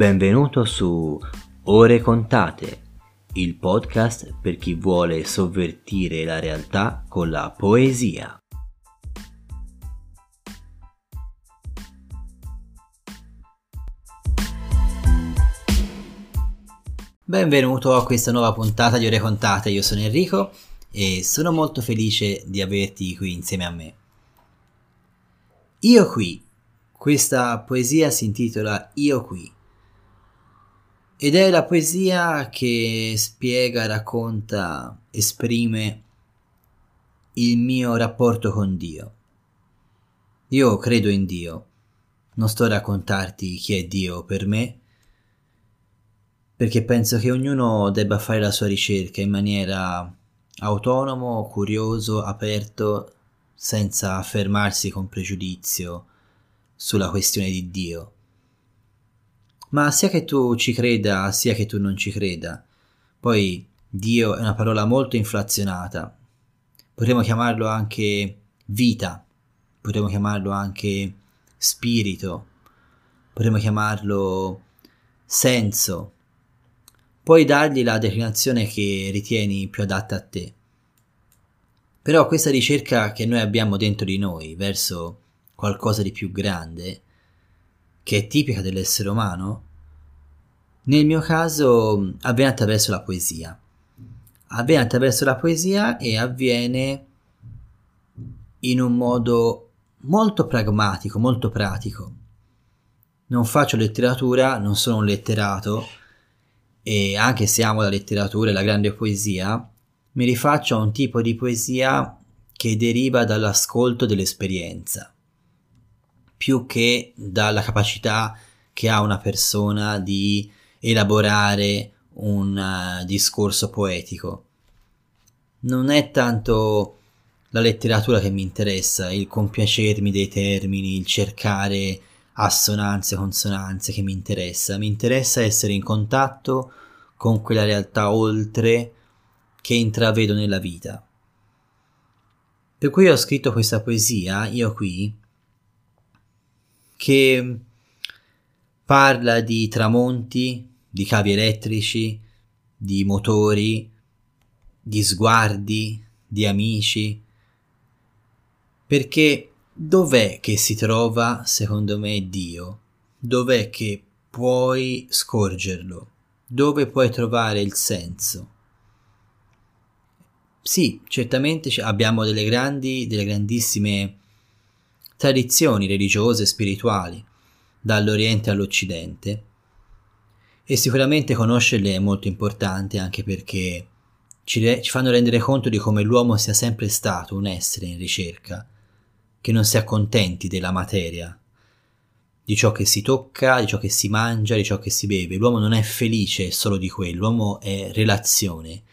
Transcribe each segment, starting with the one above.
Benvenuto su Ore Contate, il podcast per chi vuole sovvertire la realtà con la poesia. Benvenuto a questa nuova puntata di Ore Contate, io sono Enrico e sono molto felice di averti qui insieme a me. Io qui, questa poesia si intitola Io qui ed è la poesia che spiega, racconta, esprime il mio rapporto con Dio. Io credo in Dio, non sto a raccontarti chi è Dio per me, perché penso che ognuno debba fare la sua ricerca in maniera autonomo, curioso, aperto, senza fermarsi con pregiudizio sulla questione di Dio ma sia che tu ci creda, sia che tu non ci creda. Poi Dio è una parola molto inflazionata. Potremmo chiamarlo anche vita, potremmo chiamarlo anche spirito, potremmo chiamarlo senso. Puoi dargli la declinazione che ritieni più adatta a te. Però questa ricerca che noi abbiamo dentro di noi verso qualcosa di più grande che è tipica dell'essere umano, nel mio caso avviene attraverso la poesia. Avviene attraverso la poesia e avviene in un modo molto pragmatico, molto pratico. Non faccio letteratura, non sono un letterato e anche se amo la letteratura e la grande poesia, mi rifaccio a un tipo di poesia che deriva dall'ascolto dell'esperienza più che dalla capacità che ha una persona di elaborare un uh, discorso poetico. Non è tanto la letteratura che mi interessa, il compiacermi dei termini, il cercare assonanze, consonanze che mi interessa. Mi interessa essere in contatto con quella realtà oltre che intravedo nella vita. Per cui ho scritto questa poesia, io qui, che parla di tramonti, di cavi elettrici, di motori, di sguardi, di amici. Perché dov'è che si trova, secondo me, Dio? Dov'è che puoi scorgerlo? Dove puoi trovare il senso? Sì, certamente abbiamo delle grandi, delle grandissime tradizioni religiose e spirituali, dall'Oriente all'Occidente, e sicuramente conoscerle è molto importante anche perché ci, re- ci fanno rendere conto di come l'uomo sia sempre stato un essere in ricerca, che non si accontenti della materia, di ciò che si tocca, di ciò che si mangia, di ciò che si beve. L'uomo non è felice solo di quello, l'uomo è relazione,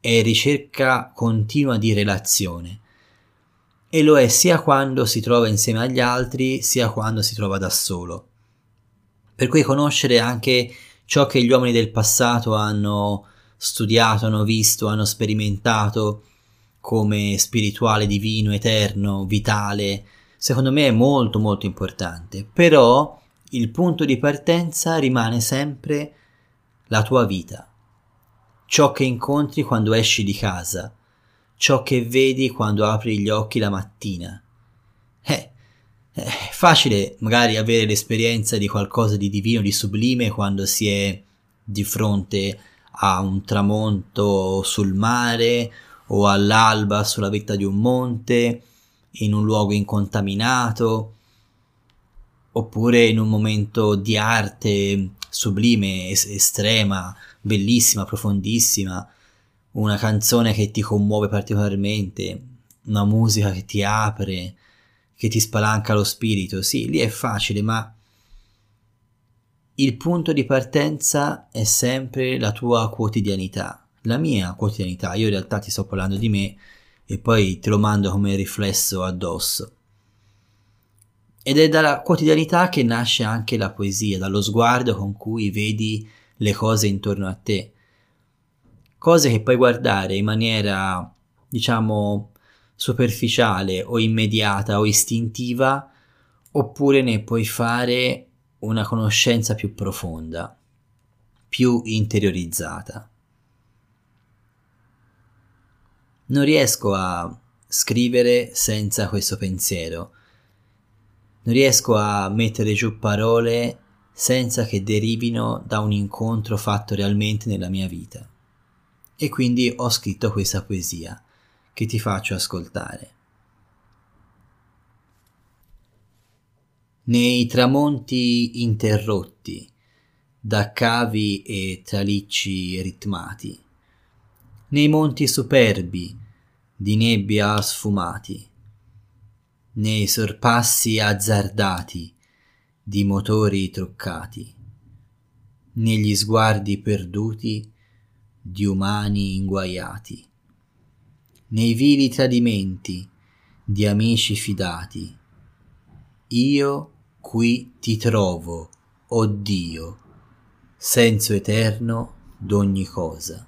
è ricerca continua di relazione e lo è sia quando si trova insieme agli altri sia quando si trova da solo. Per cui conoscere anche ciò che gli uomini del passato hanno studiato, hanno visto, hanno sperimentato come spirituale, divino, eterno, vitale, secondo me è molto molto importante. Però il punto di partenza rimane sempre la tua vita, ciò che incontri quando esci di casa, ciò che vedi quando apri gli occhi la mattina. Eh, è facile magari avere l'esperienza di qualcosa di divino, di sublime quando si è di fronte a un tramonto sul mare o all'alba sulla vetta di un monte, in un luogo incontaminato, oppure in un momento di arte sublime, es- estrema, bellissima, profondissima, una canzone che ti commuove particolarmente, una musica che ti apre, che ti spalanca lo spirito. Sì, lì è facile, ma il punto di partenza è sempre la tua quotidianità, la mia quotidianità. Io in realtà ti sto parlando di me e poi te lo mando come riflesso addosso. Ed è dalla quotidianità che nasce anche la poesia, dallo sguardo con cui vedi le cose intorno a te cose che puoi guardare in maniera, diciamo, superficiale o immediata o istintiva, oppure ne puoi fare una conoscenza più profonda, più interiorizzata. Non riesco a scrivere senza questo pensiero, non riesco a mettere giù parole senza che derivino da un incontro fatto realmente nella mia vita. E quindi ho scritto questa poesia che ti faccio ascoltare. Nei tramonti interrotti da cavi e tralicci ritmati, nei monti superbi di nebbia sfumati, nei sorpassi azzardati di motori truccati, negli sguardi perduti di umani inguaiati, nei vili tradimenti di amici fidati. Io qui ti trovo, o oh Dio, senso eterno d'ogni cosa.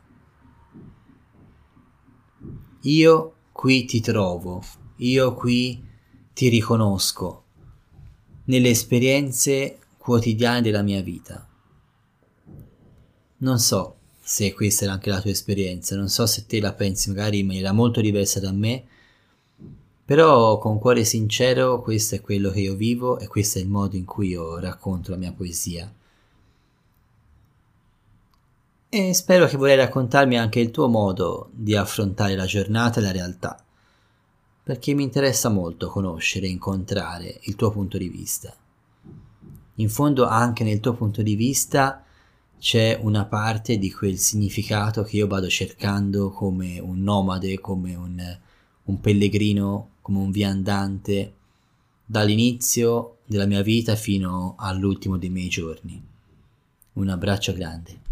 Io qui ti trovo, io qui ti riconosco nelle esperienze quotidiane della mia vita. Non so se questa è anche la tua esperienza, non so se te la pensi magari in maniera molto diversa da me, però con cuore sincero questo è quello che io vivo e questo è il modo in cui io racconto la mia poesia. E spero che vorrai raccontarmi anche il tuo modo di affrontare la giornata e la realtà perché mi interessa molto conoscere e incontrare il tuo punto di vista. In fondo anche nel tuo punto di vista c'è una parte di quel significato che io vado cercando come un nomade, come un, un pellegrino, come un viandante, dall'inizio della mia vita fino all'ultimo dei miei giorni. Un abbraccio grande.